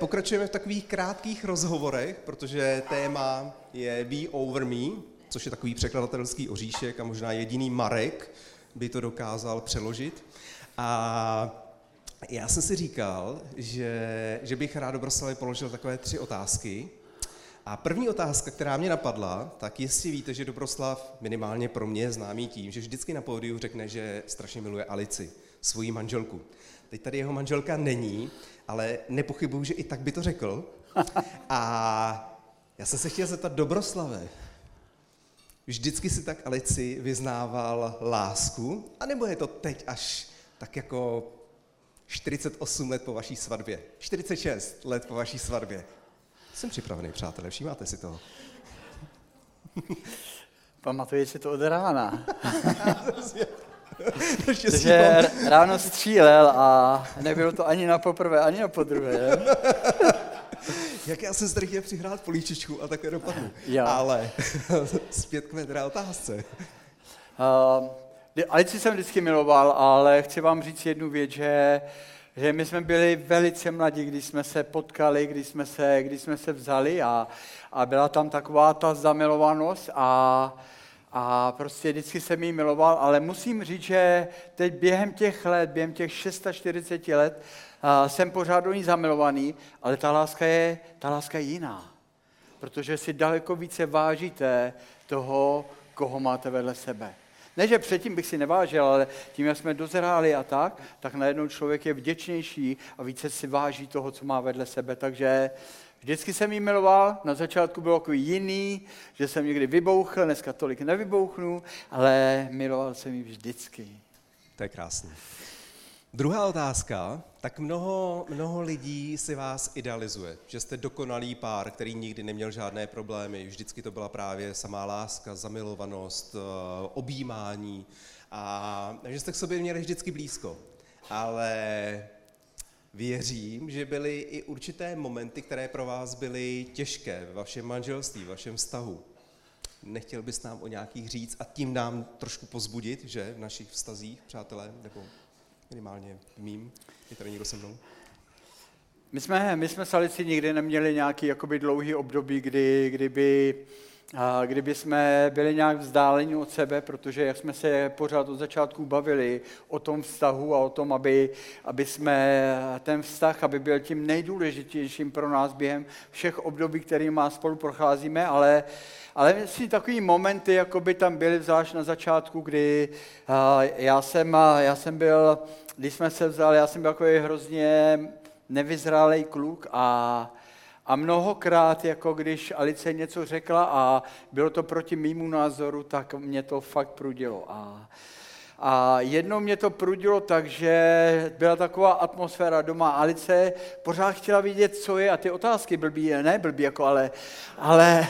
Pokračujeme v takových krátkých rozhovorech, protože téma je Be Over Me, což je takový překladatelský oříšek a možná jediný Marek by to dokázal přeložit. A já jsem si říkal, že, že bych rád Dobroslavi položil takové tři otázky. A první otázka, která mě napadla, tak jestli víte, že Dobroslav minimálně pro mě je známý tím, že vždycky na pódiu řekne, že strašně miluje Alici, svoji manželku. Teď tady jeho manželka není, ale nepochybuju, že i tak by to řekl. A já jsem se chtěl zeptat Dobroslave, vždycky si tak Alici vyznával lásku, anebo je to teď až tak jako 48 let po vaší svatbě, 46 let po vaší svatbě? Jsem připravený, přátelé, všímáte si toho. Pamatuješ si to od rána. Ještě si že mám- ráno střílel a nebylo to ani na poprvé, ani na podruhé. Jak já jsem se tady chtěl přihrát políčičku a takhle dopadnu. Jo. Ale zpět k mé teda otázce. Uh, Alici jsem vždycky miloval, ale chci vám říct jednu věc, že, že my jsme byli velice mladí, když jsme se potkali, když jsme se, když jsme se vzali a, a byla tam taková ta zamilovanost a, a prostě vždycky jsem jí miloval, ale musím říct, že teď během těch let, během těch 640 let jsem pořád do ní zamilovaný, ale ta láska je, ta láska je jiná protože si daleko více vážíte toho, koho máte vedle sebe. Ne, že předtím bych si nevážil, ale tím, jak jsme dozráli a tak, tak najednou člověk je vděčnější a více si váží toho, co má vedle sebe. Takže vždycky jsem jí miloval, na začátku bylo jako jiný, že jsem někdy vybouchl, dneska tolik nevybouchnu, ale miloval jsem ji vždycky. To je krásné. Druhá otázka. Tak mnoho, mnoho lidí si vás idealizuje, že jste dokonalý pár, který nikdy neměl žádné problémy. Vždycky to byla právě samá láska, zamilovanost, eh, objímání a že jste k sobě měli vždycky blízko. Ale věřím, že byly i určité momenty, které pro vás byly těžké ve vašem manželství, v vašem vztahu. Nechtěl bys nám o nějakých říct a tím nám trošku pozbudit, že v našich vztazích, přátelé, nebo minimálně v mým, je tady někdo se mnou? My jsme, my jsme s Alicí nikdy neměli nějaký jakoby dlouhý období, kdy, kdyby, kdyby jsme byli nějak vzdáleni od sebe, protože jak jsme se pořád od začátku bavili o tom vztahu a o tom, aby, aby jsme ten vztah, aby byl tím nejdůležitějším pro nás během všech období, kterými spolu procházíme, ale, ale myslím, takový momenty, jako by tam byly, zvlášť na začátku, kdy já, jsem, já jsem byl, když jsme se vzali, já jsem byl takový hrozně nevyzrálej kluk a, a mnohokrát, jako když Alice něco řekla a bylo to proti mýmu názoru, tak mě to fakt prudilo. A, a jednou mě to prudilo tak, že byla taková atmosféra doma. Alice pořád chtěla vidět, co je a ty otázky blbý, ne blbý, jako ale, ale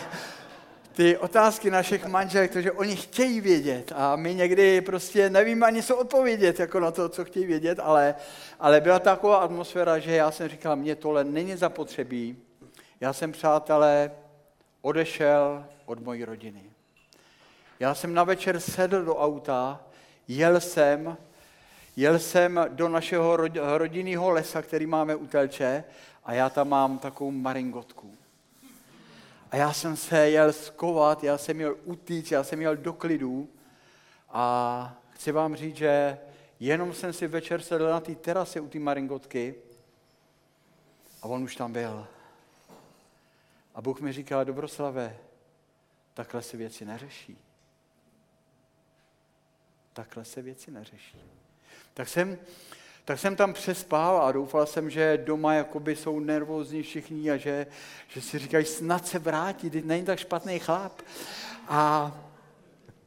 ty otázky našich manželek, protože oni chtějí vědět a my někdy prostě nevíme ani co odpovědět jako na to, co chtějí vědět, ale, ale byla taková atmosféra, že já jsem říkal, mně tohle není zapotřebí. Já jsem, přátelé, odešel od mojí rodiny. Já jsem na večer sedl do auta, jel jsem, jel jsem do našeho rod- rodinného lesa, který máme u Telče a já tam mám takovou maringotku. A já jsem se jel skovat, já jsem měl utíct, já jsem měl do klidu a chci vám říct, že jenom jsem si večer sedl na té terase u té maringotky a on už tam byl. A Bůh mi říká, Dobroslave, takhle se věci neřeší. Takhle se věci neřeší. Tak jsem, tak jsem tam přespál a doufal jsem, že doma jakoby jsou nervózní všichni a že, že si říkají, snad se vrátí, teď není tak špatný chlap. A,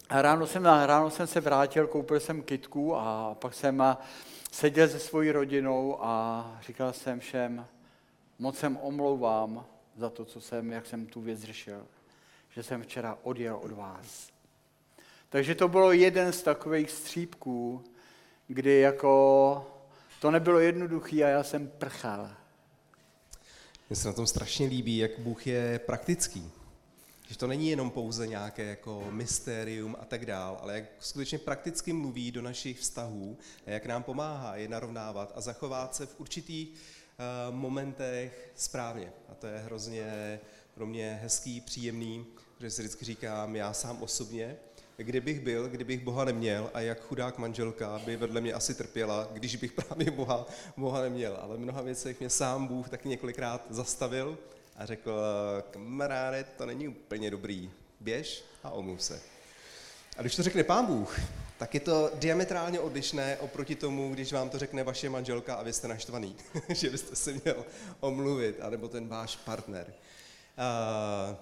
a ráno, jsem, ráno jsem se vrátil, koupil jsem kitku a pak jsem a, seděl se svojí rodinou a říkal jsem všem, moc jsem omlouvám za to, co jsem, jak jsem tu věc řešil, že jsem včera odjel od vás. Takže to bylo jeden z takových střípků, kdy jako to nebylo jednoduché a já jsem prchal. Mně se na tom strašně líbí, jak Bůh je praktický. Že to není jenom pouze nějaké jako mystérium a tak dál, ale jak skutečně prakticky mluví do našich vztahů a jak nám pomáhá je narovnávat a zachovat se v určitých momentech správně. A to je hrozně pro mě hezký, příjemný, že si vždycky říkám, já sám osobně, kde bych byl, kdybych Boha neměl a jak chudák manželka by vedle mě asi trpěla, když bych právě Boha, Boha neměl. Ale v mnoha věcech mě sám Bůh tak několikrát zastavil a řekl, kamaráde, to není úplně dobrý, běž a omluv se. A když to řekne pán Bůh, tak je to diametrálně odlišné oproti tomu, když vám to řekne vaše manželka a vy jste naštvaný, že byste se měl omluvit, anebo ten váš partner. Uh,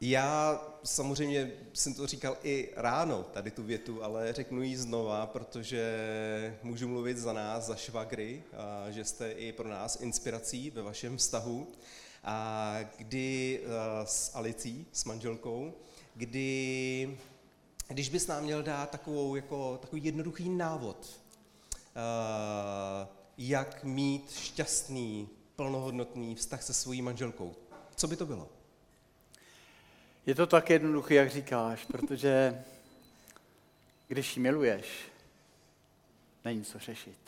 já samozřejmě jsem to říkal i ráno, tady tu větu, ale řeknu ji znova, protože můžu mluvit za nás, za švagry, a že jste i pro nás inspirací ve vašem vztahu, a kdy s Alicí, s manželkou, kdy, když bys nám měl dát takovou, jako, takový jednoduchý návod, jak mít šťastný, plnohodnotný vztah se svojí manželkou, co by to bylo? Je to tak jednoduché, jak říkáš, protože když ji miluješ, není co řešit.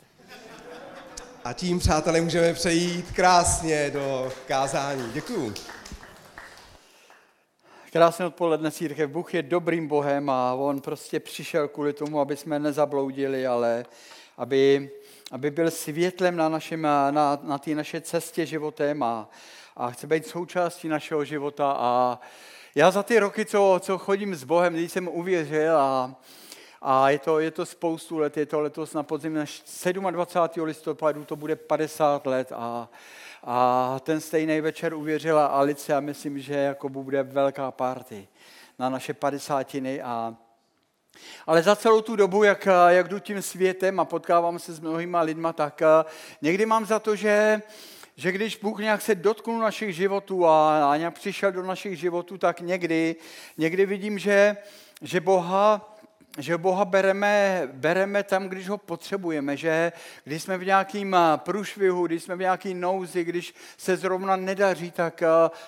A tím, přátelé, můžeme přejít krásně do kázání. Děkuju. Krásné odpoledne, církev. Bůh je dobrým Bohem a On prostě přišel kvůli tomu, aby jsme nezabloudili, ale aby, aby byl světlem na, našem, na, na té naše cestě životem a, a chce být součástí našeho života a já za ty roky, co, co chodím s Bohem, když jsem uvěřil a, a je to, je to spoustu let, je to letos na podzim, 27. listopadu to bude 50 let a, a ten stejný večer uvěřila Alice a myslím, že jako bude velká party na naše padesátiny a ale za celou tu dobu, jak, jak jdu tím světem a potkávám se s mnohýma lidma, tak někdy mám za to, že že když Bůh nějak se dotknul našich životů a, a nějak přišel do našich životů, tak někdy, někdy vidím, že, že Boha že Boha bereme, bereme tam, když ho potřebujeme, že když jsme v nějakým průšvihu, když jsme v nějaký nouzi, když se zrovna nedaří, tak,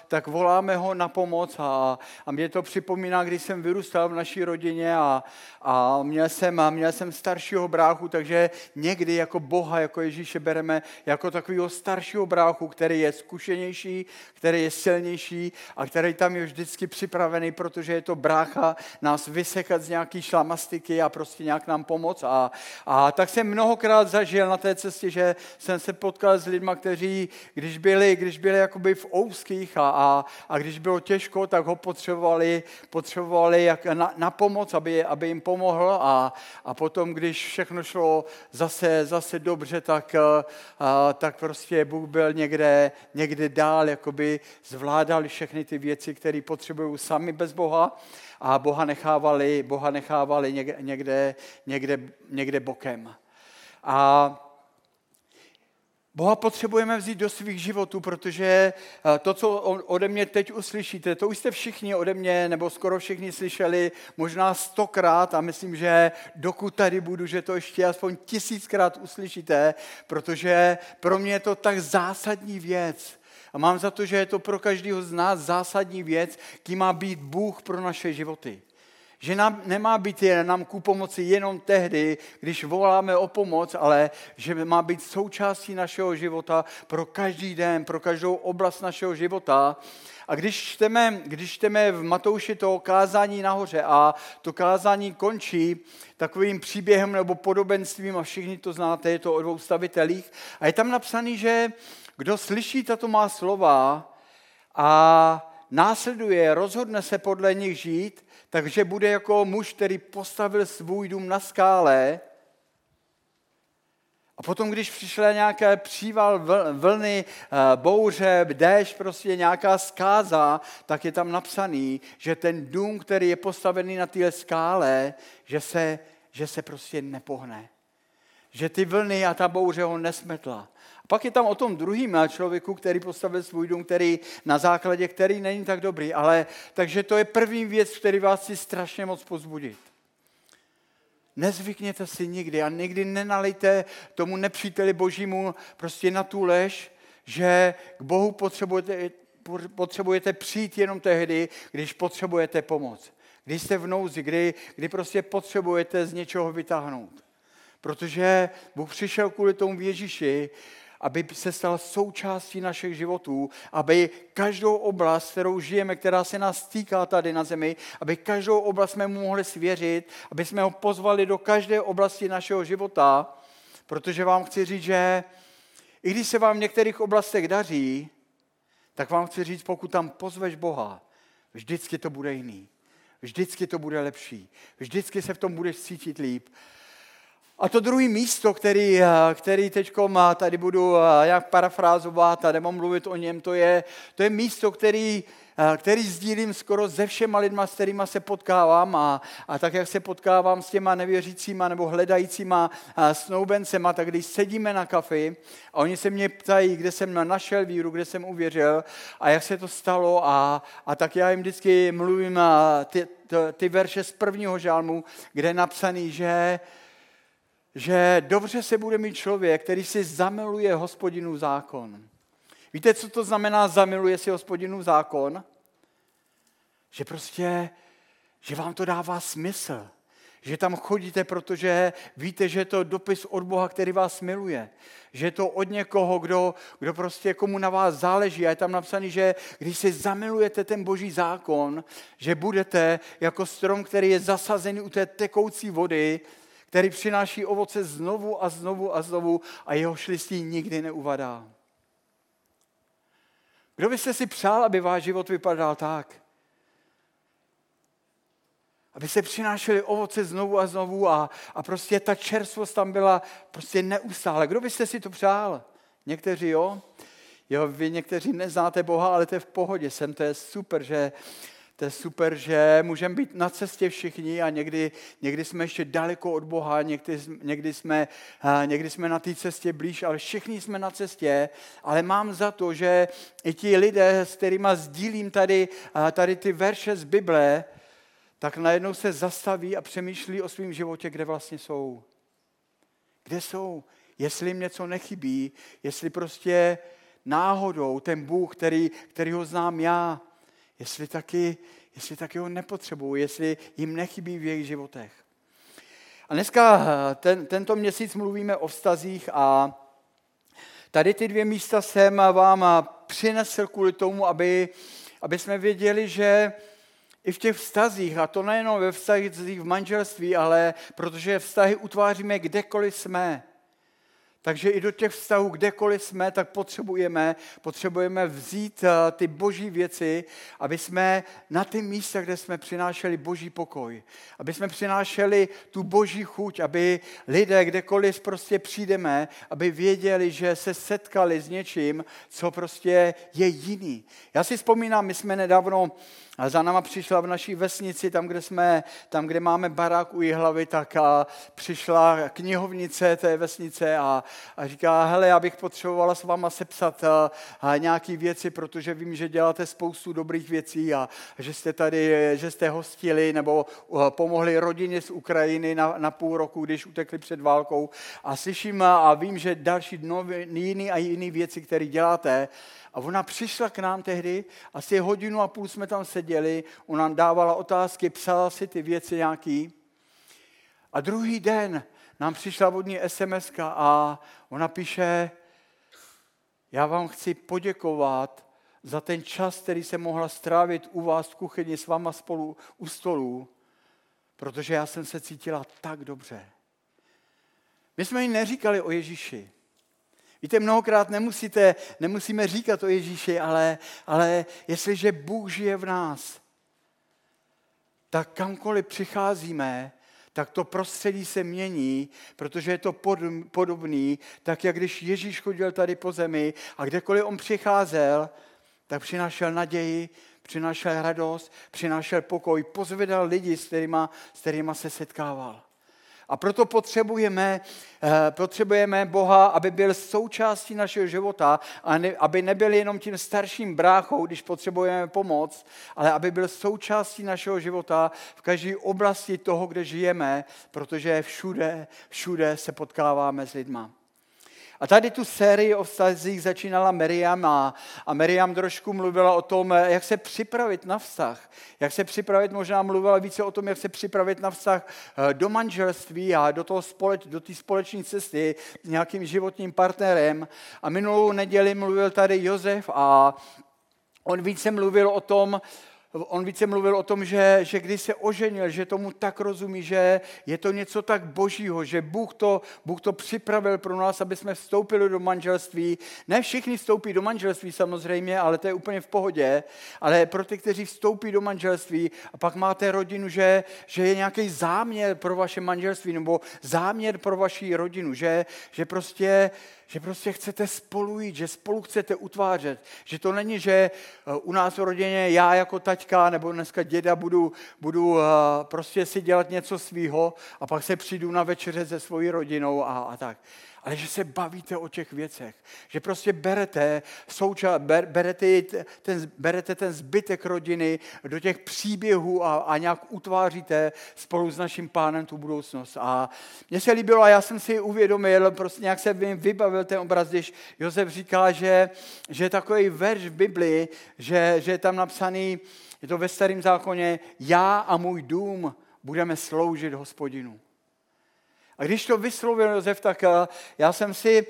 tak voláme ho na pomoc a, a mě to připomíná, když jsem vyrůstal v naší rodině a, a měl, jsem, měl jsem staršího bráchu, takže někdy jako Boha, jako Ježíše bereme jako takového staršího bráchu, který je zkušenější, který je silnější a který tam je vždycky připravený, protože je to brácha nás vysekat z nějaký šlama plastiky a prostě nějak nám pomoct. A, a tak jsem mnohokrát zažil na té cestě, že jsem se potkal s lidmi, kteří, když byli, když byli jakoby v ouských a, a, a když bylo těžko, tak ho potřebovali, potřebovali jak na, na pomoc, aby, aby jim pomohl a, a potom, když všechno šlo zase, zase dobře, tak, a, tak prostě Bůh byl někde, někde dál, jakoby zvládal všechny ty věci, které potřebují sami bez Boha a Boha nechávali, Boha nechávali někde, někde, někde bokem. A Boha potřebujeme vzít do svých životů, protože eh, to, co ode mě teď uslyšíte, to už jste všichni ode mě, nebo skoro všichni slyšeli možná stokrát a myslím, že dokud tady budu, že to ještě aspoň tisíckrát uslyšíte, protože pro mě je to tak zásadní věc, a mám za to, že je to pro každého z nás zásadní věc, kým má být Bůh pro naše životy. Že nám nemá být jen nám ku pomoci jenom tehdy, když voláme o pomoc, ale že má být součástí našeho života pro každý den, pro každou oblast našeho života. A když čteme, když čteme v Matouši to kázání nahoře a to kázání končí takovým příběhem nebo podobenstvím, a všichni to znáte, je to o dvou stavitelích, a je tam napsaný, že kdo slyší tato má slova a následuje, rozhodne se podle nich žít, takže bude jako muž, který postavil svůj dům na skále a potom, když přišla nějaké příval vlny, eh, bouře, déšť, prostě nějaká zkáza, tak je tam napsaný, že ten dům, který je postavený na té skále, že se, že se prostě nepohne. Že ty vlny a ta bouře ho nesmetla. Pak je tam o tom druhým člověku, který postavil svůj dům, který na základě, který není tak dobrý. Ale, takže to je první věc, který vás chci strašně moc pozbudit. Nezvykněte si nikdy a nikdy nenalejte tomu nepříteli božímu prostě na tu lež, že k Bohu potřebujete, potřebujete přijít jenom tehdy, když potřebujete pomoc. Když jste v nouzi, kdy, kdy prostě potřebujete z něčeho vytáhnout. Protože Bůh přišel kvůli tomu Ježíši, aby se stal součástí našich životů, aby každou oblast, kterou žijeme, která se nás týká tady na zemi, aby každou oblast jsme mu mohli svěřit, aby jsme ho pozvali do každé oblasti našeho života, protože vám chci říct, že i když se vám v některých oblastech daří, tak vám chci říct, pokud tam pozveš Boha, vždycky to bude jiný. Vždycky to bude lepší. Vždycky se v tom budeš cítit líp. A to druhé místo, který, který teď tady budu jak parafrázovat a nemám mluvit o něm, to je, to je místo, který který sdílím skoro se všema lidma, s kterými se potkávám a, a tak, jak se potkávám s těma nevěřícíma nebo hledajícíma snoubencema, tak když sedíme na kafi a oni se mě ptají, kde jsem našel víru, kde jsem uvěřil a jak se to stalo a, a tak já jim vždycky mluvím ty, ty, ty verše z prvního žálmu, kde je napsaný, že že dobře se bude mít člověk, který si zamiluje hospodinu zákon. Víte, co to znamená zamiluje si hospodinu zákon? Že prostě, že vám to dává smysl. Že tam chodíte, protože víte, že je to dopis od Boha, který vás miluje. Že je to od někoho, kdo, kdo prostě komu na vás záleží. A je tam napsaný, že když si zamilujete ten boží zákon, že budete jako strom, který je zasazený u té tekoucí vody, který přináší ovoce znovu a znovu a znovu a jeho šlistí nikdy neuvadá. Kdo byste si přál, aby váš život vypadal tak? Aby se přinášely ovoce znovu a znovu a, a prostě ta čerstvost tam byla prostě neustále. Kdo byste si to přál? Někteří jo? Jo, vy někteří neznáte Boha, ale to je v pohodě. Jsem to je super, že to je super, že můžeme být na cestě všichni a někdy, někdy jsme ještě daleko od Boha, někdy, někdy, jsme, někdy jsme na té cestě blíž, ale všichni jsme na cestě. Ale mám za to, že i ti lidé, s kterými sdílím tady, tady ty verše z Bible, tak najednou se zastaví a přemýšlí o svém životě, kde vlastně jsou. Kde jsou? Jestli jim něco nechybí, jestli prostě náhodou ten Bůh, který, který ho znám já, jestli taky, jestli taky ho nepotřebují, jestli jim nechybí v jejich životech. A dneska ten, tento měsíc mluvíme o vztazích a tady ty dvě místa jsem vám přinesl kvůli tomu, aby, aby jsme věděli, že i v těch vztazích, a to nejenom ve vztazích v manželství, ale protože vztahy utváříme kdekoliv jsme, takže i do těch vztahů, kdekoliv jsme, tak potřebujeme, potřebujeme vzít eh, ty boží věci, aby jsme na ty místa, kde jsme přinášeli boží pokoj, aby jsme přinášeli tu boží chuť, aby lidé, kdekoliv prostě přijdeme, aby věděli, že se setkali s něčím, co prostě je jiný. Já si vzpomínám, my jsme nedávno a za náma přišla v naší vesnici, tam, kde, jsme, tam, kde máme barák u hlavy, tak a přišla knihovnice té vesnice a, a říká, hele, já bych potřebovala s váma sepsat a, věci, protože vím, že děláte spoustu dobrých věcí a že jste tady, že jste hostili nebo pomohli rodině z Ukrajiny na, na půl roku, když utekli před válkou. A slyším a vím, že další nové, jiný a jiný věci, které děláte, a ona přišla k nám tehdy, asi hodinu a půl jsme tam seděli, ona nám dávala otázky, psala si ty věci nějaký. A druhý den nám přišla od ní sms a ona píše, já vám chci poděkovat za ten čas, který jsem mohla strávit u vás v kuchyni s váma spolu u stolu, protože já jsem se cítila tak dobře. My jsme jí neříkali o Ježíši. Víte, mnohokrát nemusíte, nemusíme říkat o Ježíši, ale, ale jestliže Bůh žije v nás, tak kamkoliv přicházíme, tak to prostředí se mění, protože je to podobný, tak jak když Ježíš chodil tady po zemi a kdekoliv on přicházel, tak přinášel naději, přinášel radost, přinášel pokoj, pozvedal lidi, s kterými, s kterýma se setkával. A proto potřebujeme, eh, potřebujeme Boha, aby byl součástí našeho života, a ne, aby nebyl jenom tím starším bráchou, když potřebujeme pomoc, ale aby byl součástí našeho života v každé oblasti toho, kde žijeme, protože všude, všude se potkáváme s lidma. A tady tu sérii o vztazích začínala Miriam a, a Miriam trošku mluvila o tom, jak se připravit na vztah. Jak se připravit, možná mluvila více o tom, jak se připravit na vztah eh, do manželství a do té společ, do cesty s nějakým životním partnerem. A minulou neděli mluvil tady Josef a on více mluvil o tom, on více mluvil o tom, že, že když se oženil, že tomu tak rozumí, že je to něco tak božího, že Bůh to, Bůh to připravil pro nás, aby jsme vstoupili do manželství. Ne všichni vstoupí do manželství samozřejmě, ale to je úplně v pohodě. Ale pro ty, kteří vstoupí do manželství a pak máte rodinu, že, že je nějaký záměr pro vaše manželství nebo záměr pro vaši rodinu, že, že prostě že prostě chcete spolu jít, že spolu chcete utvářet, že to není, že eh, u nás v rodině já jako taťka nebo dneska děda budu, budu eh, prostě si dělat něco svýho a pak se přijdu na večeře se svojí rodinou a, a tak ale že se bavíte o těch věcech. Že prostě berete, souča, ber, berete, ten, berete ten zbytek rodiny do těch příběhů a, a nějak utváříte spolu s naším pánem tu budoucnost. A mně se líbilo a já jsem si uvědomil, prostě nějak se vybavil ten obraz, když Josef říká, že, že je takový verš v Biblii, že, že je tam napsaný, je to ve starém zákoně, já a můj dům budeme sloužit hospodinu. A když to vyslovil Josef, tak eh, já jsem si,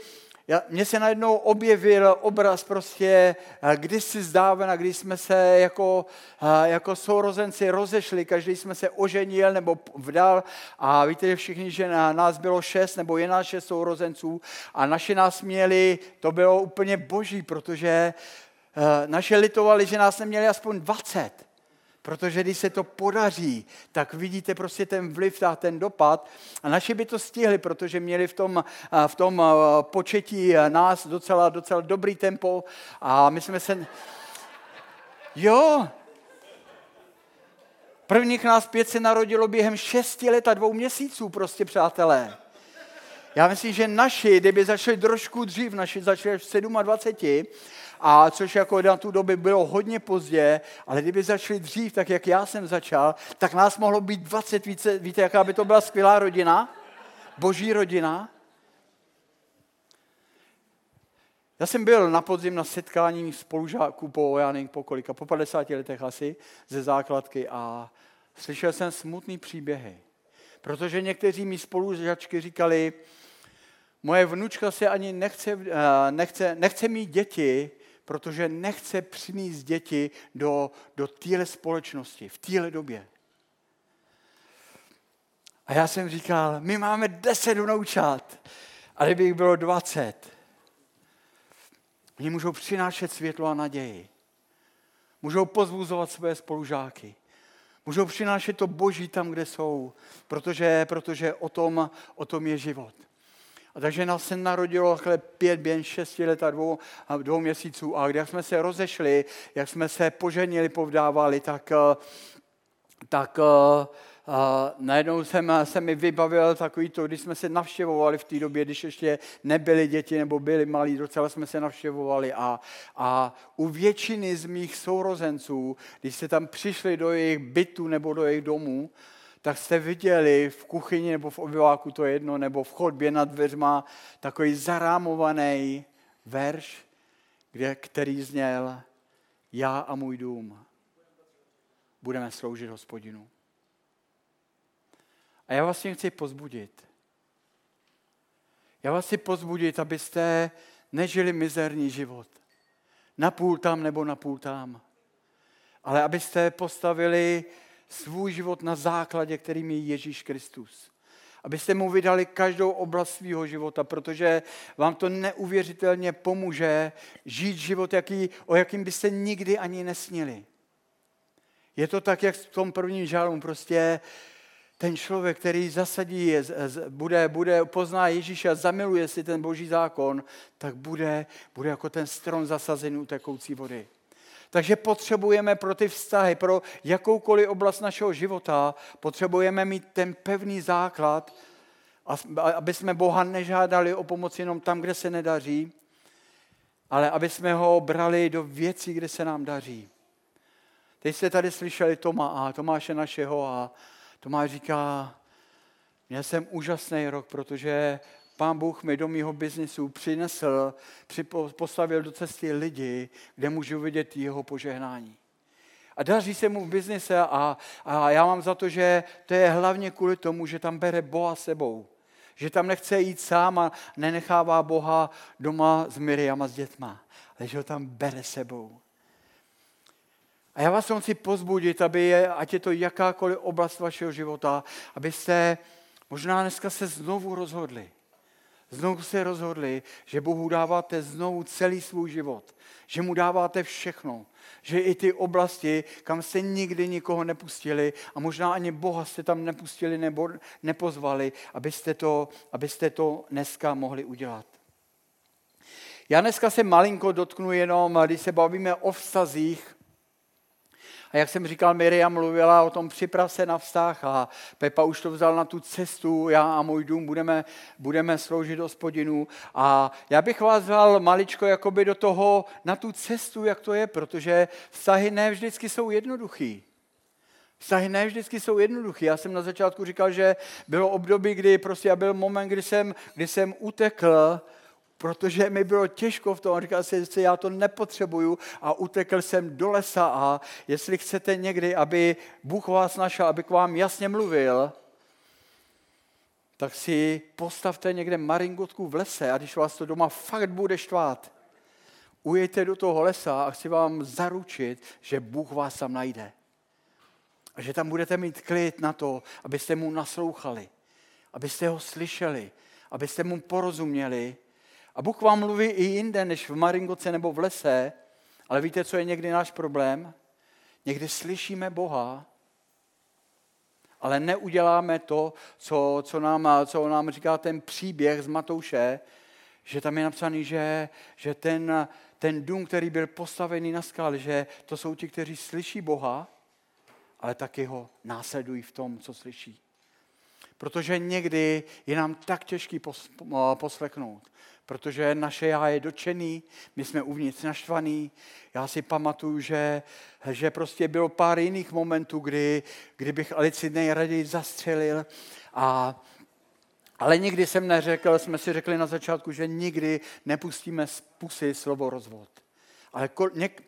já, mně se najednou objevil obraz prostě eh, kdysi zdávena, když jsme se jako, eh, jako sourozenci rozešli, každý jsme se oženil nebo vdal a víte že všichni, že nás bylo šest nebo je nás šest sourozenců a naši nás měli, to bylo úplně boží, protože naše litovali, že nás neměli aspoň 20. Protože když se to podaří, tak vidíte prostě ten vliv a ten dopad. A naši by to stihli, protože měli v tom, v tom početí nás docela, docela dobrý tempo. A my jsme se... Jo, Prvních nás pět se narodilo během šesti let a dvou měsíců, prostě přátelé. Já myslím, že naši, kdyby začali trošku dřív, naši začali v 27, a což jako na tu dobu bylo hodně pozdě, ale kdyby začali dřív, tak jak já jsem začal, tak nás mohlo být 20 více. Víte, jaká by to byla skvělá rodina? Boží rodina? Já jsem byl na podzim na setkání spolužáků po, já nevím, po kolika, po 50 letech asi, ze základky a slyšel jsem smutný příběhy. Protože někteří mi spolužačky říkali, moje vnučka se ani nechce, eh, nechce, nechce mít děti, protože nechce přinést děti do, do téhle společnosti, v téhle době. A já jsem říkal, my máme deset vnoučat, ale kdyby jich bylo dvacet, oni můžou přinášet světlo a naději. Můžou pozbuzovat své spolužáky. Můžou přinášet to boží tam, kde jsou, protože, protože o, tom, o tom je život. A takže nás se narodilo takhle pět, během šesti let a dvou, a dvou měsíců. A když jsme se rozešli, jak jsme se poženili, povdávali, tak, eh, tak uh, uh, najednou jsem, se mi vybavil takový to, když jsme se navštěvovali v té době, když ještě nebyly děti nebo byli malí, docela jsme se navštěvovali a, a u většiny z mých sourozenců, když se tam přišli do jejich bytu nebo do jejich domů, tak jste viděli v kuchyni nebo v obyváku to jedno, nebo v chodbě nad dveřma takový zarámovaný verš, kde, který zněl Já a můj dům budeme sloužit hospodinu. A já vás tím chci pozbudit. Já vás chci pozbudit, abyste nežili mizerný život. Napůl tam nebo napůl tam. Ale abyste postavili svůj život na základě, kterým je Ježíš Kristus. Abyste mu vydali každou oblast svého života, protože vám to neuvěřitelně pomůže žít život, jaký, o jakým byste nikdy ani nesnili. Je to tak, jak v tom prvním žálu, prostě ten člověk, který zasadí, bude, bude, pozná Ježíše a zamiluje si ten boží zákon, tak bude, bude jako ten strom zasazený u tekoucí vody. Takže potřebujeme pro ty vztahy, pro jakoukoliv oblast našeho života, potřebujeme mít ten pevný základ, aby jsme Boha nežádali o pomoc jenom tam, kde se nedaří, ale aby jsme ho brali do věcí, kde se nám daří. Teď jste tady slyšeli Toma a Tomáše našeho a Tomáš říká, měl jsem úžasný rok, protože pán Bůh mi do mého biznisu přinesl, postavil do cesty lidi, kde můžu vidět jeho požehnání. A daří se mu v biznise a, a já mám za to, že to je hlavně kvůli tomu, že tam bere Boha sebou. Že tam nechce jít sám a nenechává Boha doma s Miriam a s dětma, ale že ho tam bere sebou. A já vás chci pozbudit, aby je, ať je to jakákoliv oblast vašeho života, abyste možná dneska se znovu rozhodli. Znovu se rozhodli, že Bohu dáváte znovu celý svůj život. Že mu dáváte všechno. Že i ty oblasti, kam jste nikdy nikoho nepustili a možná ani Boha jste tam nepustili nebo nepozvali, abyste to, abyste to dneska mohli udělat. Já dneska se malinko dotknu jenom, když se bavíme o vztazích, a jak jsem říkal, Miriam mluvila o tom připrav se na vztah a Pepa už to vzal na tu cestu, já a můj dům budeme, budeme sloužit hospodinu. A já bych vás vzal maličko jakoby do toho, na tu cestu, jak to je, protože vztahy ne vždycky jsou jednoduchý. Vztahy ne vždycky jsou jednoduché. Já jsem na začátku říkal, že bylo období, kdy prostě byl moment, kdy jsem, kdy jsem utekl protože mi bylo těžko v tom. On říkal si, že já to nepotřebuju a utekl jsem do lesa a jestli chcete někdy, aby Bůh vás našel, aby k vám jasně mluvil, tak si postavte někde maringotku v lese a když vás to doma fakt bude štvát, ujejte do toho lesa a chci vám zaručit, že Bůh vás tam najde. A že tam budete mít klid na to, abyste mu naslouchali, abyste ho slyšeli, abyste mu porozuměli a Bůh vám mluví i jinde, než v Maringoce nebo v lese, ale víte, co je někdy náš problém? Někdy slyšíme Boha, ale neuděláme to, co, co, nám, co nám říká ten příběh z Matouše, že tam je napsaný, že, že ten, ten dům, který byl postavený na skále, že to jsou ti, kteří slyší Boha, ale taky ho následují v tom, co slyší. Protože někdy je nám tak těžký poslechnout protože naše já je dočený, my jsme uvnitř naštvaný. Já si pamatuju, že, že prostě bylo pár jiných momentů, kdy, kdy bych Alici nejraději zastřelil a ale nikdy jsem neřekl, jsme si řekli na začátku, že nikdy nepustíme z pusy slovo rozvod. Ale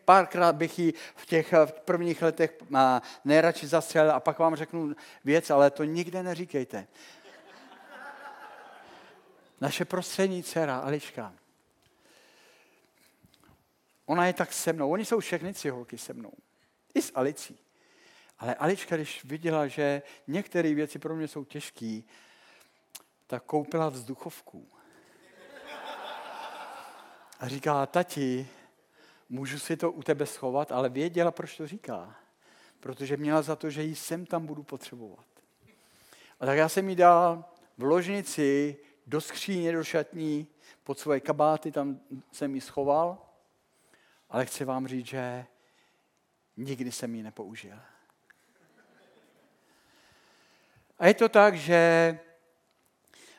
párkrát bych ji v těch v prvních letech nejradši zastřelil a pak vám řeknu věc, ale to nikde neříkejte naše prostřední dcera Ališka, ona je tak se mnou. Oni jsou všechny tři holky se mnou. I s Alicí. Ale Alička, když viděla, že některé věci pro mě jsou těžké, tak koupila vzduchovku. A říká, tati, můžu si to u tebe schovat, ale věděla, proč to říká. Protože měla za to, že ji sem tam budu potřebovat. A tak já jsem jí dal v ložnici do skříně, do šatní, pod svoje kabáty, tam jsem ji schoval, ale chci vám říct, že nikdy jsem ji nepoužil. A je to tak, že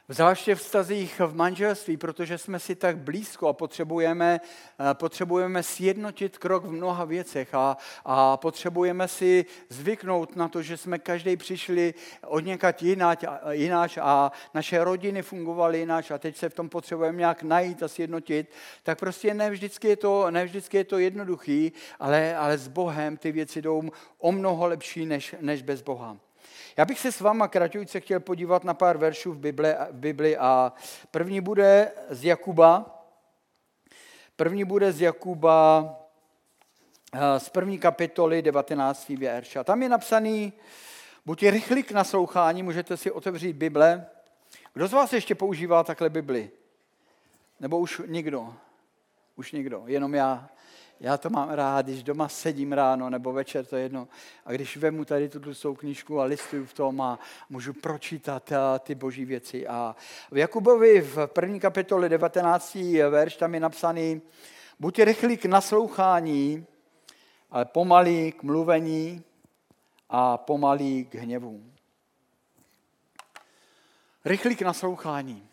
Zvláště v vztazích v manželství, protože jsme si tak blízko a potřebujeme, eh, potřebujeme sjednotit krok v mnoha věcech a, a potřebujeme si zvyknout na to, že jsme každý přišli od někat jináč, jináč a naše rodiny fungovaly jináč a teď se v tom potřebujeme nějak najít a sjednotit, tak prostě ne vždycky je to, ne vždycky je to jednoduchý, ale, ale s Bohem ty věci jdou o mnoho lepší než, než bez Boha. Já bych se s váma kraťujce chtěl podívat na pár veršů v Bibli, v Bibli a první bude z Jakuba. První bude z Jakuba eh, z první kapitoly 19. verš. A tam je napsaný, buďte rychlí k naslouchání, můžete si otevřít Bible. Kdo z vás ještě používá takhle Bibli? Nebo už nikdo? Už nikdo, jenom já. Já to mám rád, když doma sedím ráno nebo večer, to je jedno. A když vemu tady tu svou knížku a listuju v tom a můžu pročítat eh, ty boží věci. A v Jakubovi v první kapitole 19. verš tam je napsaný, buďte rychlí k naslouchání, ale pomalí k mluvení a pomalí k hněvu. Rychlí k naslouchání.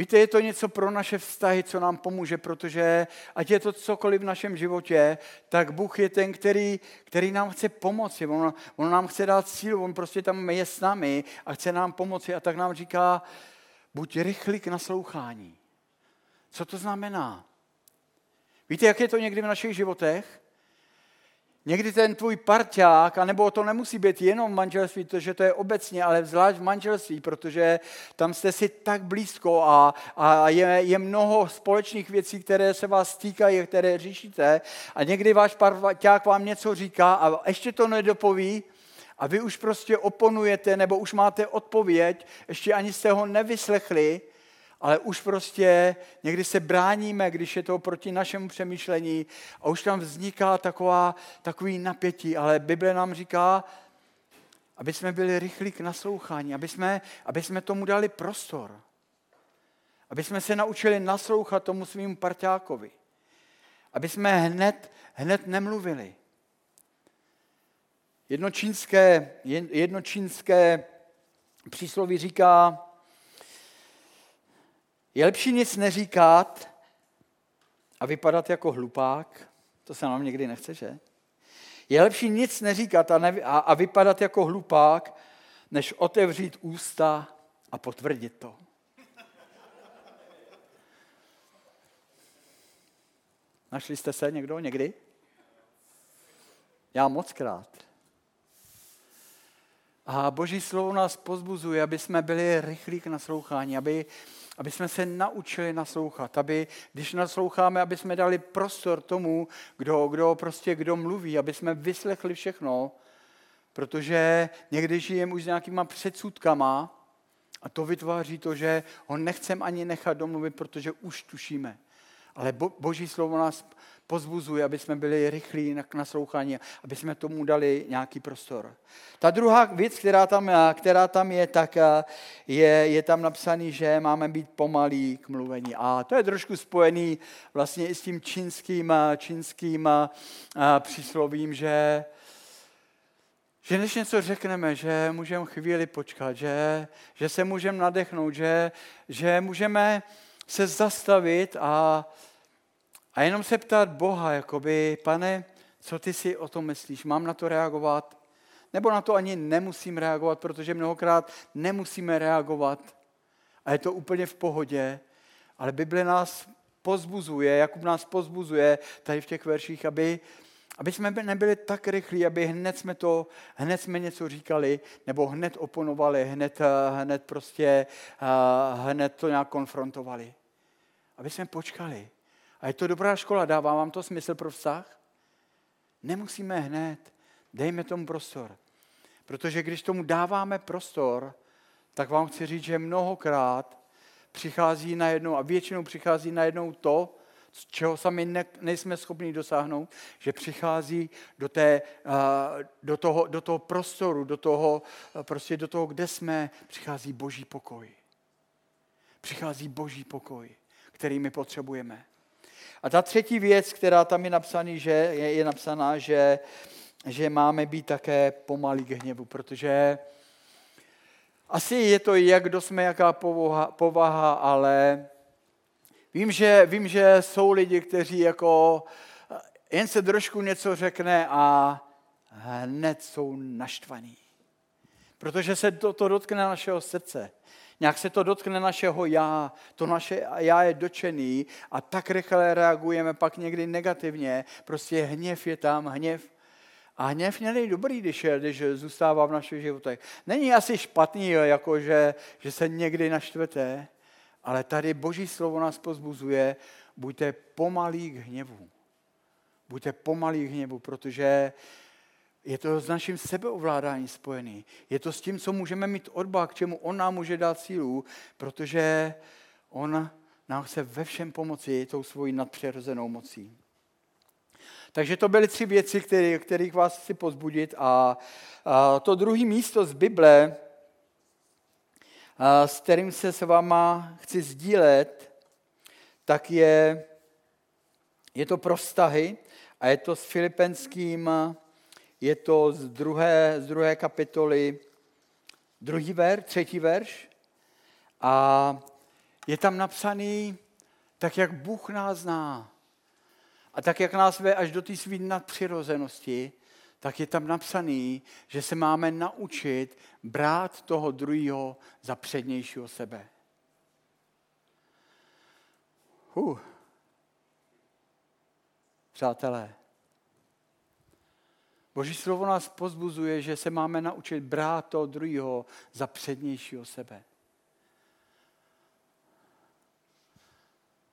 Víte, je to něco pro naše vztahy, co nám pomůže, protože ať je to cokoliv v našem životě, tak Bůh je ten, který, který nám chce pomoci. On, on nám chce dát sílu, on prostě tam je s námi a chce nám pomoci a tak nám říká, buď rychlý k naslouchání. Co to znamená? Víte, jak je to někdy v našich životech? Někdy ten tvůj parťák, anebo to nemusí být jenom v manželství, protože to je obecně, ale zvlášť v manželství, protože tam jste si tak blízko a, a je, je mnoho společných věcí, které se vás týkají, které řešíte. A někdy váš parťák vám něco říká a ještě to nedopoví a vy už prostě oponujete nebo už máte odpověď, ještě ani jste ho nevyslechli ale už prostě někdy se bráníme, když je to proti našemu přemýšlení a už tam vzniká taková, takový napětí, ale Bible nám říká, aby jsme byli rychlí k naslouchání, aby jsme, aby jsme tomu dali prostor, aby jsme se naučili naslouchat tomu svým parťákovi, aby jsme hned, hned nemluvili. Jedno čínské, jedno čínské přísloví říká, je lepší nic neříkat a vypadat jako hlupák, to se nám někdy nechce, že? Je lepší nic neříkat a, ne, a, a vypadat jako hlupák, než otevřít ústa a potvrdit to. Našli jste se někdo někdy? Já moc krát. A Boží slovo nás pozbuzuje, aby jsme byli rychlí k naslouchání, aby, aby jsme se naučili naslouchat, aby, když nasloucháme, aby jsme dali prostor tomu, kdo, kdo prostě kdo mluví, aby jsme vyslechli všechno, protože někdy žijeme už s nějakýma předsudkama a to vytváří to, že ho nechcem ani nechat domluvit, protože už tušíme. Ale bo, Boží slovo nás pozbuzuje, aby jsme byli rychlí na naslouchání, aby jsme tomu dali nějaký prostor. Ta druhá věc, která tam, která tam je, tak je, je tam napsaný, že máme být pomalí k mluvení. A to je trošku spojený vlastně i s tím čínským, čínským příslovím, že že než něco řekneme, že můžeme chvíli počkat, že, že se můžeme nadechnout, že, že můžeme se zastavit a, a jenom se ptát Boha, jakoby, pane, co ty si o tom myslíš? Mám na to reagovat? Nebo na to ani nemusím reagovat, protože mnohokrát nemusíme reagovat. A je to úplně v pohodě. Ale Bible nás pozbuzuje, Jakub nás pozbuzuje tady v těch verších, aby, aby jsme nebyli tak rychlí, aby hned jsme to, hned jsme něco říkali, nebo hned oponovali, hned, hned prostě, hned to nějak konfrontovali. Aby jsme počkali. A je to dobrá škola, dává vám to smysl pro vztah? Nemusíme hned, dejme tomu prostor. Protože když tomu dáváme prostor, tak vám chci říct, že mnohokrát přichází najednou, a většinou přichází najednou to, z čeho sami ne, nejsme schopni dosáhnout, že přichází do, té, do, toho, do toho prostoru, do toho, prostě do toho, kde jsme, přichází boží pokoj. Přichází boží pokoj, který my potřebujeme. A ta třetí věc, která tam je, napsaný, že, je, je napsaná, že, že máme být také pomalý k hněvu, protože asi je to, jak kdo jsme, jaká povaha, povaha ale vím že, vím, že jsou lidi, kteří jako jen se trošku něco řekne a hned jsou naštvaní. Protože se to, to dotkne našeho srdce. Nějak se to dotkne našeho já, to naše já je dočený a tak rychle reagujeme pak někdy negativně. Prostě hněv je tam, hněv. A hněv není dobrý, když, je, když zůstává v našich životech. Není asi špatný, jako že, že se někdy naštvete, ale tady Boží slovo nás pozbuzuje, buďte pomalí k hněvu. Buďte pomalí k hněvu, protože je to s naším sebeovládáním spojený. Je to s tím, co můžeme mít odba, k čemu on nám může dát sílu, protože on nám chce ve všem pomoci tou svojí nadpřirozenou mocí. Takže to byly tři věci, které, kterých vás chci pozbudit. A, a to druhé místo z Bible, a, s kterým se s váma chci sdílet, tak je, je to pro vztahy a je to s filipenským je to z druhé, z druhé kapitoly, druhý ver, třetí verš. A je tam napsaný, tak jak Bůh nás zná a tak jak nás ve až do té své nadpřirozenosti, tak je tam napsaný, že se máme naučit brát toho druhého za přednějšího sebe. Huh. Přátelé, Boží slovo nás pozbuzuje, že se máme naučit brát toho druhého za přednějšího sebe.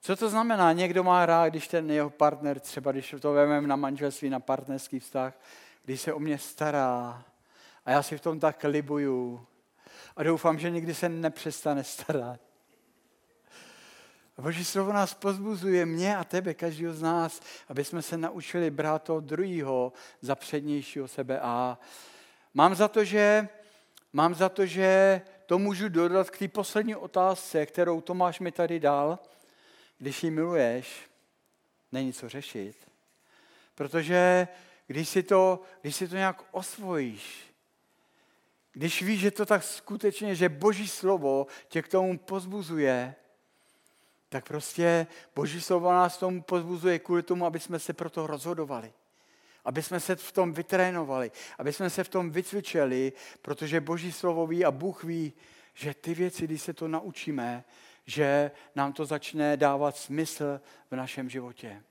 Co to znamená? Někdo má rád, když ten jeho partner, třeba když to vezmeme na manželství, na partnerský vztah, když se o mě stará a já si v tom tak libuju a doufám, že nikdy se nepřestane starat. A Boží slovo nás pozbuzuje, mě a tebe, každého z nás, aby jsme se naučili brát toho druhého za přednějšího sebe. A mám za to, že, mám za to, že to můžu dodat k té poslední otázce, kterou Tomáš mi tady dal. Když ji miluješ, není co řešit. Protože když si to, když si to nějak osvojíš, když víš, že to tak skutečně, že Boží slovo tě k tomu pozbuzuje, tak prostě Boží slovo nás tomu pozbuzuje kvůli tomu, aby jsme se pro to rozhodovali. Aby jsme se v tom vytrénovali, aby jsme se v tom vycvičili, protože Boží slovo ví a Bůh ví, že ty věci, když se to naučíme, že nám to začne dávat smysl v našem životě.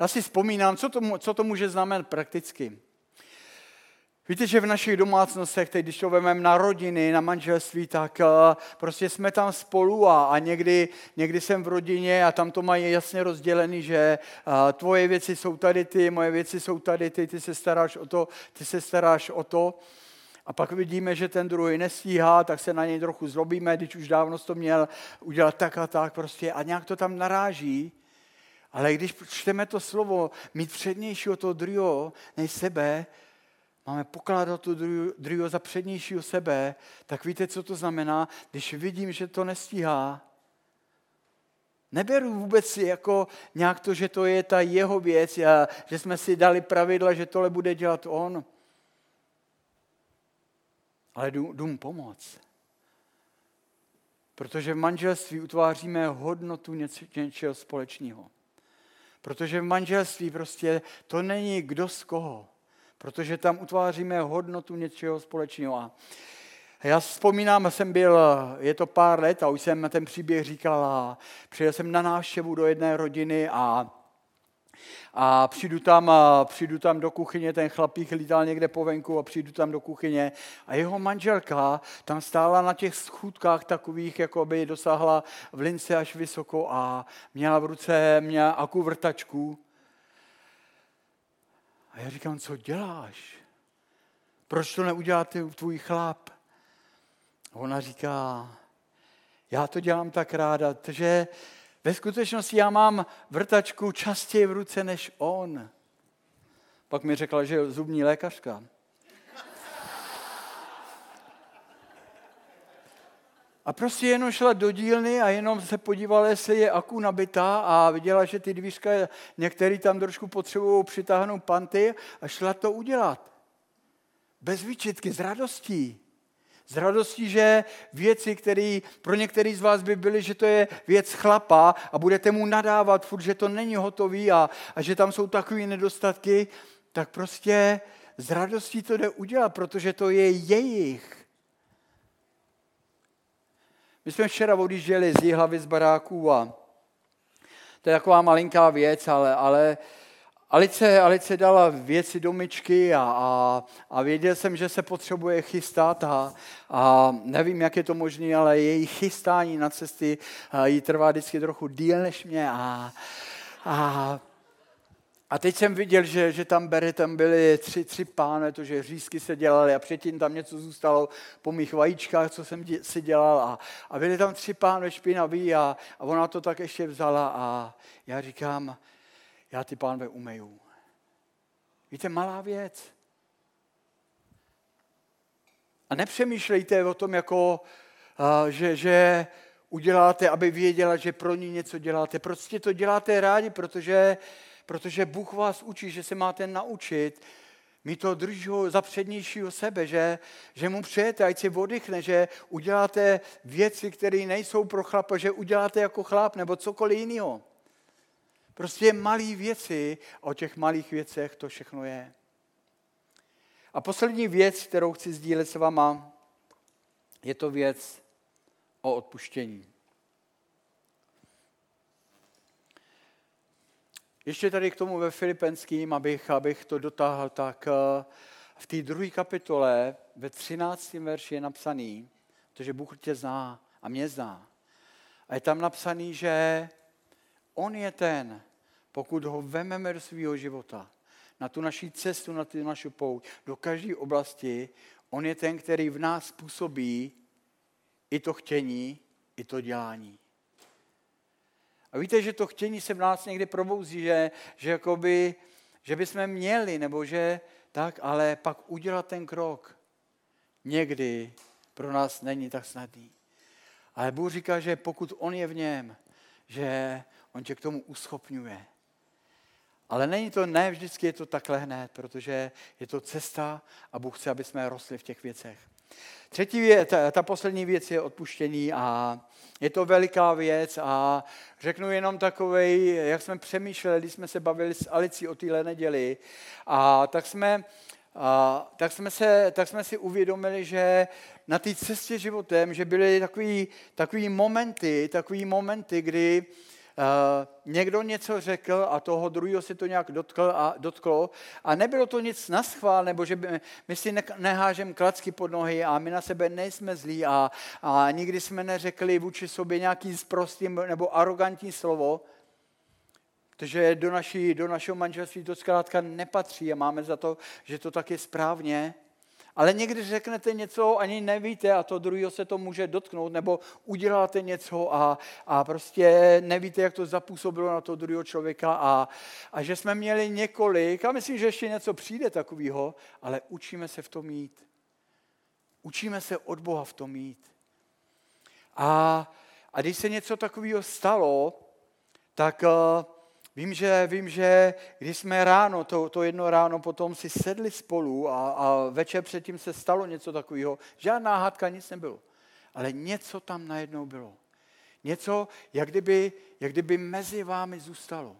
Já si vzpomínám, co to, co to může znamenat prakticky. Víte, že v našich domácnostech, teď když to vezmeme na rodiny, na manželství, tak uh, prostě jsme tam spolu a, a někdy, někdy jsem v rodině a tam to mají jasně rozdělený, že uh, tvoje věci jsou tady ty, moje věci jsou tady ty, ty se staráš o to, ty se staráš o to. A pak vidíme, že ten druhý nestíhá, tak se na něj trochu zlobíme, když už dávno to měl udělat tak a tak prostě a nějak to tam naráží. Ale když čteme to slovo, mít přednějšího toho druhého než sebe, máme pokládat tu druhého za přednějšího sebe, tak víte, co to znamená? Když vidím, že to nestíhá, Neberu vůbec si jako nějak to, že to je ta jeho věc a že jsme si dali pravidla, že tohle bude dělat on. Ale jdu, jdu mu. Protože v manželství utváříme hodnotu něčeho společného. Protože v manželství prostě to není kdo z koho protože tam utváříme hodnotu něčeho společného. A já vzpomínám, jsem byl, je to pár let a už jsem ten příběh říkal a přijel jsem na návštěvu do jedné rodiny a a přijdu tam, a přijdu tam do kuchyně, ten chlapík lítal někde po venku a přijdu tam do kuchyně a jeho manželka tam stála na těch schůdkách takových, jako by dosáhla v lince až vysoko a měla v ruce měla akuvrtačku a já říkám, co děláš? Proč to neudělá tvůj chlap? A ona říká, já to dělám tak ráda, že ve skutečnosti já mám vrtačku častěji v ruce než on. Pak mi řekla, že je zubní lékařka. A prostě jenom šla do dílny a jenom se podívala, jestli je aku nabitá a viděla, že ty dvířka některý tam trošku potřebují přitáhnout panty a šla to udělat. Bez výčitky, s radostí. S radostí, že věci, které pro některý z vás by byly, že to je věc chlapa a budete mu nadávat furt, že to není hotový a, a že tam jsou takové nedostatky, tak prostě s radostí to jde udělat, protože to je jejich. My jsme včera odjížděli z Jihlavy z baráků a to je taková malinká věc, ale, ale Alice, Alice dala věci do myčky a, a, a věděl jsem, že se potřebuje chystat a, a nevím, jak je to možné, ale její chystání na cesty jí trvá vždycky trochu díl než mě a, a a teď jsem viděl, že, že tam bere, tam byly tři, tři pány, to, že řízky se dělaly a předtím tam něco zůstalo po mých vajíčkách, co jsem dě, si dělal. A, a byly tam tři pány špinaví a, a ona to tak ještě vzala a já říkám, já ty pánve umeju. Víte, malá věc. A nepřemýšlejte o tom, jako, uh, že, že uděláte, aby věděla, že pro ní něco děláte. Prostě to děláte rádi, protože protože Bůh vás učí, že se máte naučit mít to držu za přednějšího sebe, že, že mu přejete, ať si oddychne, že uděláte věci, které nejsou pro chlapa, že uděláte jako chlap nebo cokoliv jiného. Prostě malé věci, o těch malých věcech to všechno je. A poslední věc, kterou chci sdílet s váma, je to věc o odpuštění. Ještě tady k tomu ve Filipenským, abych, abych to dotáhl, tak eh, v té druhé kapitole ve 13. verši je napsaný, protože Bůh tě zná a mě zná. A je tam napsaný, že On je ten, pokud ho vememe do svého života, na tu naší cestu, na tu naši pouť, do každé oblasti, on je ten, který v nás působí i to chtění, i to dělání. A víte, že to chtění se v nás někdy probouzí, že, že, jakoby, že bychom měli, nebo že tak, ale pak udělat ten krok někdy pro nás není tak snadný. Ale Bůh říká, že pokud On je v něm, že On tě k tomu uschopňuje. Ale není to, ne vždycky je to takhle hned, protože je to cesta a Bůh chce, aby jsme rostli v těch věcech. Třetí věc, ta, ta poslední věc je odpuštění a je to veliká věc a řeknu jenom takovej, jak jsme přemýšleli, když jsme se bavili s Alicí o téhle neděli a tak jsme, a, tak, jsme se, tak jsme si uvědomili, že na té cestě životem, že byly takový, takový momenty, takový momenty, kdy někdo něco řekl a toho druhého si to nějak dotkl a, dotklo a nebylo to nic na schvál, nebo že by, my si ne, nehážem klacky pod nohy a my na sebe nejsme zlí a, a nikdy jsme neřekli vůči sobě nějaký zprostý nebo arrogantní slovo, protože do, naší, do našeho manželství to zkrátka nepatří a máme za to, že to tak je správně. Ale někdy řeknete něco, ani nevíte a to druhého se to může dotknout, nebo uděláte něco a, a prostě nevíte, jak to zapůsobilo na to druhého člověka a, a že jsme měli několik, a myslím, že ještě něco přijde takového, ale učíme se v tom mít. Učíme se od Boha v tom mít. A, a když se něco takového stalo, tak uh, Vím, že, vím, že když jsme ráno, to, to jedno ráno potom si sedli spolu a, a večer předtím se stalo něco takového, žádná hádka, nic nebylo. Ale něco tam najednou bylo. Něco, jak kdyby, jak kdyby mezi vámi zůstalo.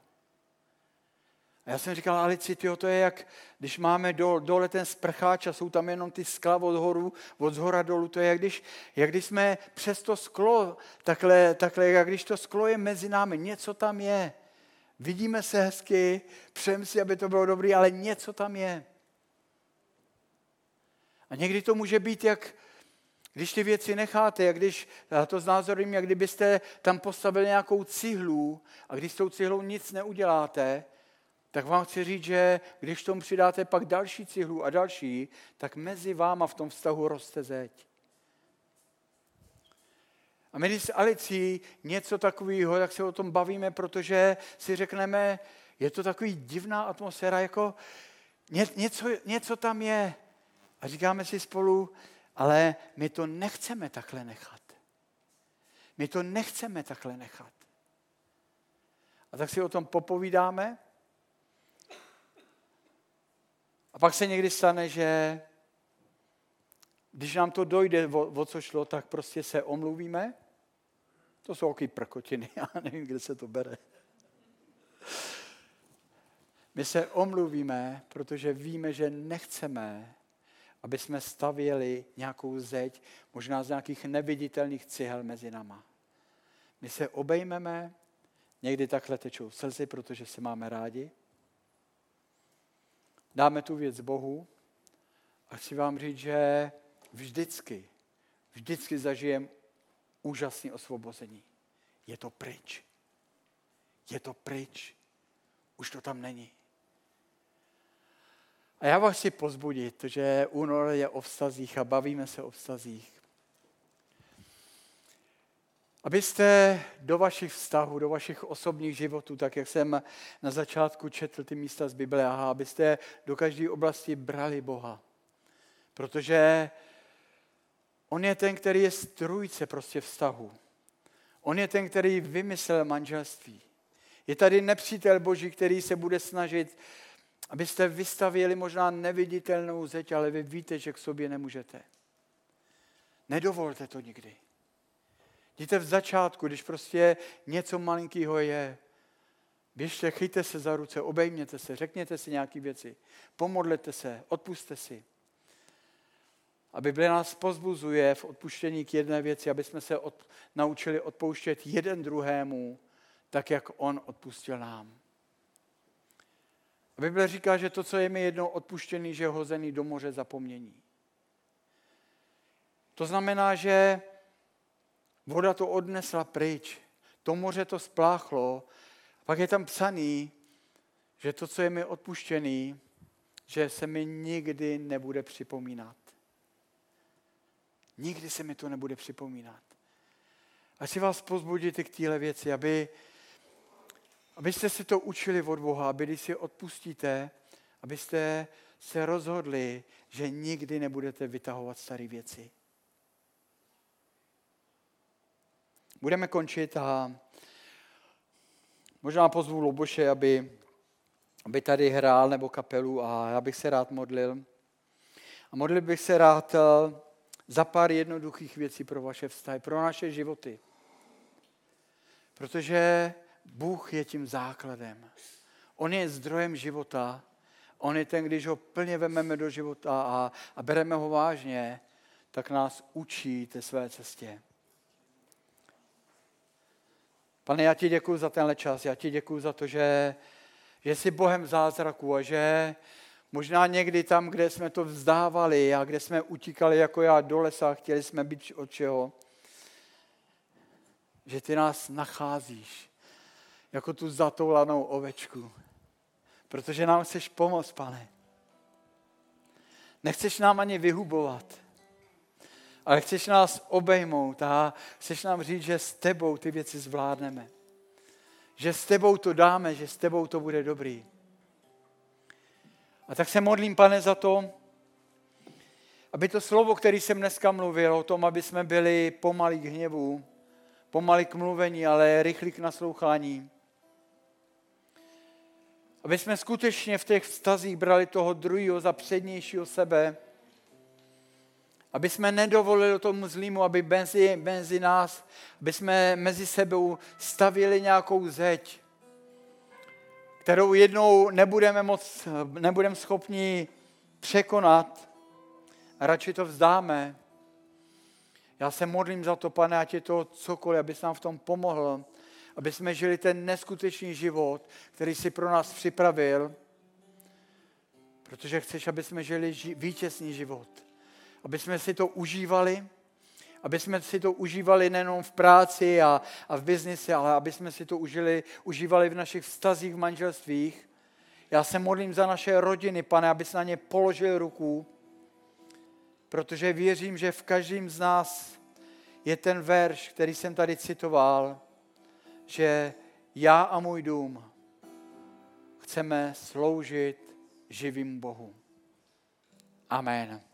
A já jsem říkal, Alici, tyjo, to je jak, když máme dole, dole ten sprcháč a jsou tam jenom ty skla od horu, od zhora dolů, to je jak když, jak když jsme přes to sklo, takhle, takhle, jak když to sklo je mezi námi, něco tam je vidíme se hezky, přejeme si, aby to bylo dobré, ale něco tam je. A někdy to může být, jak když ty věci necháte, jak když, já to znázorím, jak kdybyste tam postavili nějakou cihlu a když s tou cihlou nic neuděláte, tak vám chci říct, že když tomu přidáte pak další cihlu a další, tak mezi váma v tom vztahu roste zeď. A my s Alicí něco takového, jak se o tom bavíme, protože si řekneme, je to takový divná atmosféra, jako ně, něco, něco tam je. A říkáme si spolu, ale my to nechceme takhle nechat. My to nechceme takhle nechat. A tak si o tom popovídáme. A pak se někdy stane, že když nám to dojde, o, o co šlo, tak prostě se omluvíme. To jsou takový prkotiny, já nevím, kde se to bere. My se omluvíme, protože víme, že nechceme, aby jsme stavěli nějakou zeď, možná z nějakých neviditelných cihel mezi náma. My se obejmeme, někdy takhle tečou slzy, protože se máme rádi. Dáme tu věc Bohu a chci vám říct, že vždycky, vždycky zažijeme úžasné osvobození. Je to pryč. Je to pryč. Už to tam není. A já vás chci pozbudit, že únor je o vztazích a bavíme se o vztazích. Abyste do vašich vztahů, do vašich osobních životů, tak jak jsem na začátku četl ty místa z Bible, aha, abyste do každé oblasti brali Boha. Protože On je ten, který je strůjce prostě vztahu. On je ten, který vymyslel manželství. Je tady nepřítel Boží, který se bude snažit, abyste vystavěli možná neviditelnou zeď, ale vy víte, že k sobě nemůžete. Nedovolte to nikdy. Jděte v začátku, když prostě něco malinkého je. Běžte, chyjte se za ruce, obejměte se, řekněte si nějaké věci, pomodlete se, odpuste si. A Bible nás pozbuzuje v odpuštění k jedné věci, aby jsme se od, naučili odpouštět jeden druhému, tak jak on odpustil nám. A Bible říká, že to, co je mi jednou odpuštěný, že je hozený do moře zapomnění. To znamená, že voda to odnesla pryč, to moře to spláchlo, pak je tam psaný, že to, co je mi odpuštěný, že se mi nikdy nebude připomínat. Nikdy se mi to nebude připomínat. A chci vás pozbudit k téhle věci, aby, abyste si to učili od Boha, aby když si odpustíte, abyste se rozhodli, že nikdy nebudete vytahovat staré věci. Budeme končit a možná pozvu Loboše, aby, aby tady hrál nebo kapelu a já bych se rád modlil. A modlil bych se rád eh, za pár jednoduchých věcí pro vaše vztahy, pro naše životy. Protože Bůh je tím základem. On je zdrojem života. On je ten, když ho plně vememe do života a, a bereme ho vážně, tak nás učí té své cestě. Pane, já ti děkuji za tenhle čas, já ti děkuji za to, že, že jsi Bohem zázraku a že možná někdy tam, kde jsme to vzdávali a kde jsme utíkali jako já do lesa, chtěli jsme být od čeho, že ty nás nacházíš jako tu zatoulanou ovečku. Protože nám chceš pomoct, pane. Nechceš nám ani vyhubovat, ale chceš nás obejmout a chceš nám říct, že s tebou ty věci zvládneme. Že s tebou to dáme, že s tebou to bude dobrý. A tak se modlím, pane, za to, aby to slovo, který jsem dneska mluvil, o tom, aby jsme byli pomalí k hněvu, pomalý k mluvení, ale rychlí k naslouchání. Aby jsme skutečně v těch vztazích brali toho druhého za přednějšího sebe, aby jsme nedovolili tomu zlýmu, aby mezi, mezi nás, aby jsme mezi sebou stavili nějakou zeď, kterou jednou nebudeme, moc, nebudeme schopni překonat radši to vzdáme já se modlím za to, pane, ať je to cokoliv, abys nám v tom pomohl, aby jsme žili ten neskutečný život, který si pro nás připravil, protože chceš, aby jsme žili ži- vítězný život. Aby jsme si to užívali, aby jsme si to užívali nejenom v práci a, a v biznise, ale aby jsme si to užili, užívali v našich vztazích, v manželstvích. Já se modlím za naše rodiny, pane, aby na ně položil ruku, protože věřím, že v každém z nás je ten verš, který jsem tady citoval, že já a můj dům chceme sloužit živým Bohu. Amen.